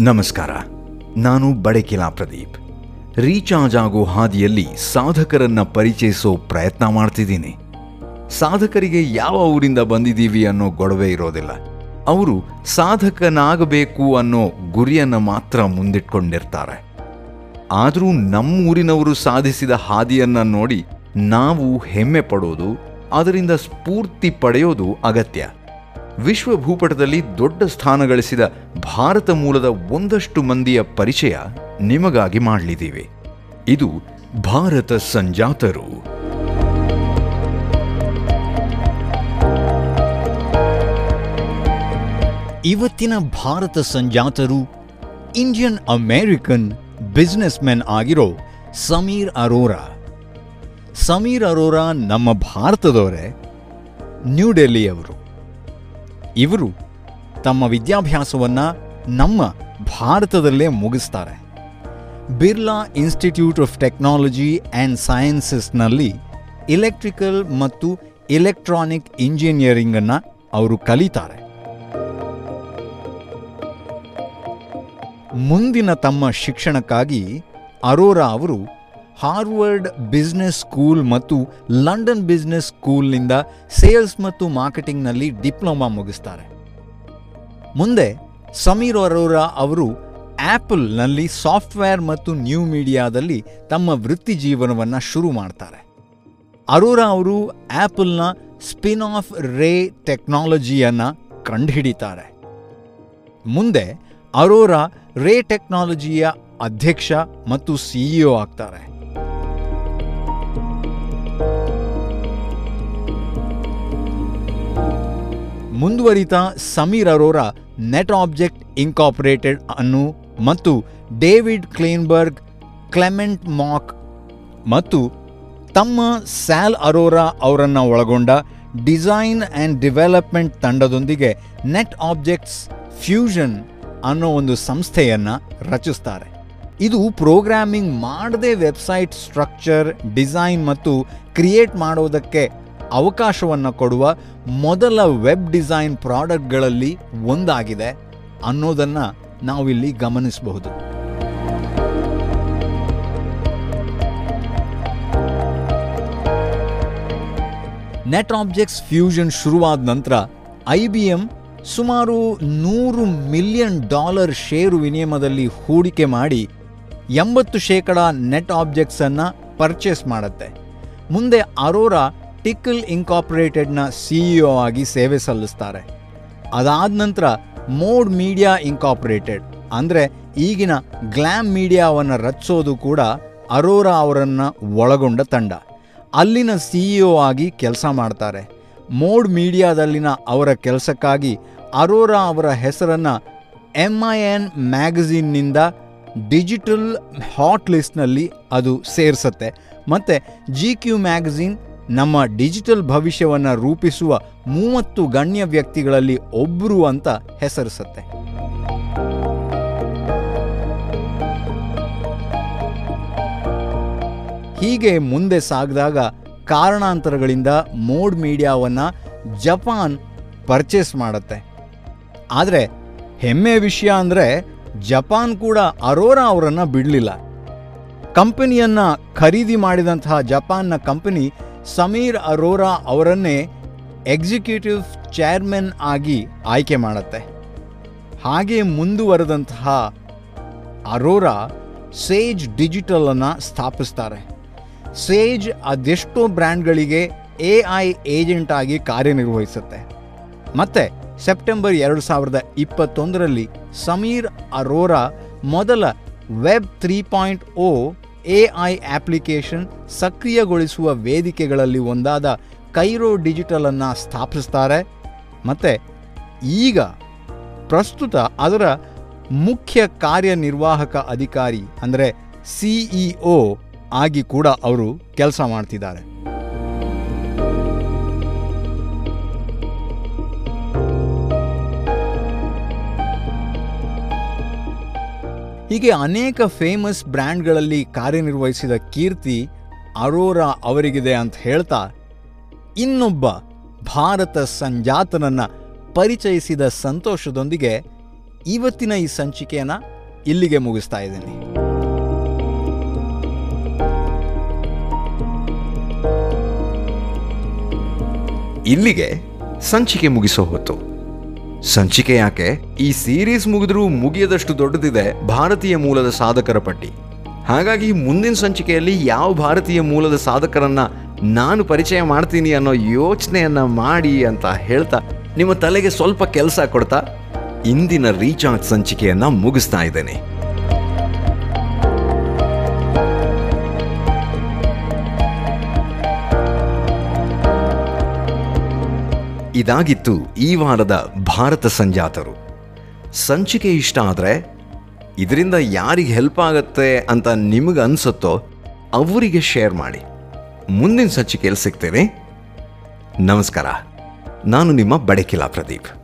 ನಮಸ್ಕಾರ. ನಾನು ಬಡಕಿಲಾ ಪ್ರದೀಪ್. ರೀಚಾರ್ಜ್ ಆಗೋ ಹಾದಿಯಲ್ಲಿ ಸಾಧಕರನ್ನ ಪರಿಚಯಿಸೋ ಪ್ರಯತ್ನ ಮಾಡ್ತಿದ್ದೀನಿ. ಸಾಧಕರಿಗೆ ಯಾವ ಊರಿಂದ ಬಂದಿದ್ದೀವಿ ಅನ್ನೋ ಗೊಡವೆ ಇರೋದಿಲ್ಲ. ಅವರು ಸಾಧಕನಾಗಬೇಕು ಅನ್ನೋ ಗುರಿಯನ್ನು ಮಾತ್ರ ಮುಂದಿಟ್ಕೊಂಡಿರ್ತಾರೆ. ಆದರೂ ನಮ್ಮೂರಿನವರು ಸಾಧಿಸಿದ ಹಾದಿಯನ್ನು ನೋಡಿ ನಾವು ಹೆಮ್ಮೆ ಪಡೋದು, ಅದರಿಂದ ಸ್ಫೂರ್ತಿ ಪಡೆಯೋದು ಅಗತ್ಯ. ವಿಶ್ವ ಭೂಪಟದಲ್ಲಿ ದೊಡ್ಡ ಸ್ಥಾನ ಗಳಿಸಿದ ಭಾರತ ಮೂಲದ ಒಂದಷ್ಟು ಮಂದಿಯ ಪರಿಚಯ ನಿಮಗಾಗಿ ಮಾಡಲಿದ್ದೀವಿ. ಇದು ಭಾರತ ಸಂಜಾತರು. ಇವತ್ತಿನ ಭಾರತ ಸಂಜಾತರು ಇಂಡಿಯನ್ ಅಮೇರಿಕನ್ ಬಿಸ್ನೆಸ್ ಮೆನ್ ಆಗಿರೋ ಸಮೀರ್ ಅರೋರಾ. ಸಮೀರ್ ಅರೋರಾ ನಮ್ಮ ಭಾರತದವರೇ ನ್ಯೂ ಡೆಲ್ಲಿಯವರು ಇವರು ತಮ್ಮ ವಿದ್ಯಾಭ್ಯಾಸವನ್ನು ನಮ್ಮ ಭಾರತದಲ್ಲೇ ಮುಗಿಸ್ತಾರೆ. Birla Institute of Technology and ಸೈನ್ಸಸ್ನಲ್ಲಿ electrical ಮತ್ತು ಇಲೆಕ್ಟ್ರಾನಿಕ್ ಇಂಜಿನಿಯರಿಂಗನ್ನು ಅವರು ಕಲಿತಾರೆ. ಮುಂದಿನ ತಮ್ಮ ಶಿಕ್ಷಣಕ್ಕಾಗಿ ಅರೋರಾ ಅವರು ಹಾರ್ವರ್ಡ್ ಬಿಸ್ನೆಸ್ ಸ್ಕೂಲ್ ಮತ್ತು ಲಂಡನ್ ಬಿಸ್ನೆಸ್ ಸ್ಕೂಲ್ನಿಂದ ಸೇಲ್ಸ್ ಮತ್ತು ಮಾರ್ಕೆಟಿಂಗ್ನಲ್ಲಿ ಡಿಪ್ಲೊಮಾ ಮುಗಿಸ್ತಾರೆ. ಮುಂದೆ ಸಮೀರ್ ಅರೋರಾ ಅವರು ಆ್ಯಪಲ್ನಲ್ಲಿ ಸಾಫ್ಟ್ವೇರ್ ಮತ್ತು ನ್ಯೂ ಮೀಡಿಯಾದಲ್ಲಿ ತಮ್ಮ ವೃತ್ತಿ ಜೀವನವನ್ನು ಶುರು ಮಾಡ್ತಾರೆ. ಅರೋರಾ ಅವರು ಆ್ಯಪಲ್ನ ಸ್ಪಿನ್ ಆಫ್ ರೇ ಟೆಕ್ನಾಲಜಿಯನ್ನು ಕಂಡುಹಿಡಿತಾರೆ. ಮುಂದೆ ಅರೋರಾ ರೇ ಟೆಕ್ನಾಲಜಿಯ ಅಧ್ಯಕ್ಷ ಮತ್ತು ಸಿಇಒ ಆಗ್ತಾರೆ. ಮುಂದುವರಿತಾ Sameer Arora Net Object Incorporated ಅನ್ನು ಮತ್ತು ಡೇವಿಡ್ ಕ್ಲೇನ್ಬರ್ಗ್, ಕ್ಲೆಮೆಂಟ್ ಮಾಕ್ ಮತ್ತು ತಮ್ಮ ಸ್ಯಾಲ್ ಅರೋರಾ ಅವರನ್ನು ಒಳಗೊಂಡ ಡಿಸೈನ್ ಆ್ಯಂಡ್ ಡೆವಲಪ್ಮೆಂಟ್ ತಂಡದೊಂದಿಗೆ ನೆಟ್ ಆಬ್ಜೆಕ್ಟ್ಸ್ ಫ್ಯೂಷನ್ ಅನ್ನೋ ಒಂದು ಸಂಸ್ಥೆಯನ್ನು ರಚಿಸ್ತಾರೆ. ಇದು ಪ್ರೋಗ್ರಾಮಿಂಗ್ ಮಾಡದೆ ವೆಬ್ಸೈಟ್ ಸ್ಟ್ರಕ್ಚರ್, ಡಿಸೈನ್ ಮತ್ತು ಕ್ರಿಯೇಟ್ ಮಾಡೋದಕ್ಕೆ ಅವಕಾಶವನ್ನು ಕೊಡುವ ಮೊದಲ ವೆಬ್ ಡಿಸೈನ್ ಪ್ರಾಡಕ್ಟ್ಗಳಲ್ಲಿ ಒಂದಾಗಿದೆ ಅನ್ನೋದನ್ನು ನಾವಿಲ್ಲಿ ಗಮನಿಸಬಹುದು. ನೆಟ್ ಆಬ್ಜೆಕ್ಟ್ಸ್ ಫ್ಯೂಷನ್ ಶುರುವಾದ ನಂತರ ಐ ಬಿ ಎಂ ಸುಮಾರು ನೂರು ಮಿಲಿಯನ್ ಡಾಲರ್ ಷೇರು ವಿನಿಯಮದಲ್ಲಿ ಹೂಡಿಕೆ ಮಾಡಿ ಎಂಬತ್ತು ಶೇಕಡ ನೆಟ್ ಆಬ್ಜೆಕ್ಟ್ಸನ್ನು ಪರ್ಚೇಸ್ ಮಾಡುತ್ತೆ. ಮುಂದೆ ಅರೋರಾ ಟಿಕಲ್ ಇನ್ಕಾಪರೇಟೆಡ್ನ ಸಿಇಒ ಆಗಿ ಸೇವೆ ಸಲ್ಲಿಸ್ತಾರೆ. ಅದಾದ ನಂತರ ಮೋಡ್ ಮೀಡಿಯಾ ಇನ್ಕಾಪರೇಟೆಡ್ ಅಂದರೆ ಈಗಿನ ಗ್ಲ್ಯಾಮ್ ಮೀಡಿಯಾವನ್ನು ರಚಿಸೋದು ಕೂಡ ಅರೋರಾ ಅವರನ್ನು ಒಳಗೊಂಡ ತಂಡ. ಅಲ್ಲಿನ ಸಿಇಒ ಆಗಿ ಕೆಲಸ ಮಾಡ್ತಾರೆ. ಮೋಡ್ ಮೀಡಿಯಾದಲ್ಲಿನ ಅವರ ಕೆಲಸಕ್ಕಾಗಿ ಅರೋರಾ ಅವರ ಹೆಸರನ್ನು ಎಂ ಐ ಎನ್ ಮ್ಯಾಗಝೀನ್ನಿಂದ ಡಿಜಿಟಲ್ ಹಾಟ್ ಲಿಸ್ಟ್ನಲ್ಲಿ ಅದು ಸೇರಿಸುತ್ತೆ. ಮತ್ತು ಜಿ ಕ್ಯೂ ಮ್ಯಾಗಝೀನ್ ನಮ್ಮ ಡಿಜಿಟಲ್ ಭವಿಷ್ಯವನ್ನು ರೂಪಿಸುವ ಮೂವತ್ತು ಗಣ್ಯ ವ್ಯಕ್ತಿಗಳಲ್ಲಿ ಒಬ್ಬರು ಅಂತ ಹೆಸರಿಸುತ್ತೆ. ಹೀಗೆ ಮುಂದೆ ಸಾಗಿದಾಗ ಕಾರಣಾಂತರಗಳಿಂದ ಮೋಡ್ ಮೀಡಿಯಾವನ್ನು ಜಪಾನ್ ಪರ್ಚೇಸ್ ಮಾಡುತ್ತೆ. ಆದರೆ ಹೆಮ್ಮೆ ವಿಷಯ ಅಂದರೆ ಜಪಾನ್ ಕೂಡ ಅರೋರಾ ಅವರನ್ನು ಬಿಡಲಿಲ್ಲ. ಕಂಪನಿಯನ್ನು ಖರೀದಿ ಮಾಡಿದಂತಹ ಜಪಾನ್ನ ಕಂಪನಿ ಸಮೀರ್ ಅರೋರಾ ಅವರನ್ನೇ ಎಕ್ಸಿಕ್ಯೂಟಿವ್ ಚೇರ್ಮನ್ ಆಗಿ ಆಯ್ಕೆ ಮಾಡುತ್ತೆ. ಹಾಗೆ ಮುಂದುವರೆದಂತಹ ಅರೋರಾ ಸೇಜ್ ಡಿಜಿಟಲನ್ನು ಸ್ಥಾಪಿಸ್ತಾರೆ. ಸೇಜ್ ಅದೆಷ್ಟೋ ಬ್ರ್ಯಾಂಡ್ಗಳಿಗೆ ಎ ಐ ಏಜೆಂಟ್ ಆಗಿ ಕಾರ್ಯನಿರ್ವಹಿಸುತ್ತೆ. ಮತ್ತೆ ಸೆಪ್ಟೆಂಬರ್ ಎರಡು ಸಾವಿರದ ಇಪ್ಪತ್ತೊಂದರಲ್ಲಿ ಸಮೀರ್ ಅರೋರಾ ಮೊದಲ Web three point O A I application ಸಕ್ರಿಯಗೊಳಿಸುವ ವೇದಿಕೆಗಳಲ್ಲಿ ಒಂದಾದ ಕೈರೋ ಡಿಜಿಟಲನ್ನು ಸ್ಥಾಪಿಸ್ತಾರೆ. ಮತ್ತು ಈಗ ಪ್ರಸ್ತುತ ಅದರ ಮುಖ್ಯ ಕಾರ್ಯನಿರ್ವಾಹಕ ಅಧಿಕಾರಿ ಅಂದರೆ ಸಿಇಒ ಆಗಿ ಕೂಡ ಅವರು ಕೆಲಸ ಮಾಡ್ತಿದ್ದಾರೆ. ಹೀಗೆ ಅನೇಕ ಫೇಮಸ್ ಬ್ರ್ಯಾಂಡ್ಗಳಲ್ಲಿ ಕಾರ್ಯನಿರ್ವಹಿಸಿದ ಕೀರ್ತಿ ಅರೋರಾ ಅವರಿಗಿದೆ ಅಂತ ಹೇಳ್ತಾ, ಇನ್ನೊಬ್ಬ ಭಾರತ ಸಂಜಾತನನ್ನು ಪರಿಚಯಿಸಿದ ಸಂತೋಷದೊಂದಿಗೆ ಇವತ್ತಿನ ಈ ಸಂಚಿಕೆಯನ್ನು ಇಲ್ಲಿಗೆ ಮುಗಿಸ್ತಾ ಇದ್ದೀನಿ. ಇಲ್ಲಿಗೆ ಸಂಚಿಕೆ ಮುಗಿಸೋ ಹೊತ್ತು. ಸಂಚಿಕೆ ಯಾಕೆ ಈ ಸೀರೀಸ್ ಮುಗಿದ್ರೂ ಮುಗಿಯದಷ್ಟು ದೊಡ್ಡದಿದೆ ಭಾರತೀಯ ಮೂಲದ ಸಾಧಕರ ಪಟ್ಟಿ. ಹಾಗಾಗಿ ಮುಂದಿನ ಸಂಚಿಕೆಯಲ್ಲಿ ಯಾವ ಭಾರತೀಯ ಮೂಲದ ಸಾಧಕರನ್ನ ನಾನು ಪರಿಚಯ ಮಾಡ್ತೀನಿ ಅನ್ನೋ ಯೋಚನೆಯನ್ನ ಮಾಡಿ ಅಂತ ಹೇಳ್ತಾ ನಿಮ್ಮ ತಲೆಗೆ ಸ್ವಲ್ಪ ಕೆಲಸ ಕೊಡ್ತಾ ಇಂದಿನ ರೀಚಾರ್ಜ್ ಸಂಚಿಕೆಯನ್ನ ಮುಗಿಸ್ತಾ ಇದ್ದೇನೆ. ಇದಾಗಿತ್ತು ಈ ವಾರದ ಭಾರತ ಸಂಜಾತರು. ಸಂಚಿಕೆ ಇಷ್ಟ ಆದರೆ, ಇದರಿಂದ ಯಾರಿಗೆ ಹೆಲ್ಪ್ ಆಗುತ್ತೆ ಅಂತ ನಿಮಗೆ ಅನಿಸುತ್ತೋ ಅವರಿಗೆ ಶೇರ್ ಮಾಡಿ. ಮುಂದಿನ ಸಂಚಿಕೆಯಲ್ಲಿ ಸಿಗ್ತೇನೆ. ನಮಸ್ಕಾರ. ನಾನು ನಿಮ್ಮ ಬಡಕಿಲಾ ಪ್ರದೀಪ್.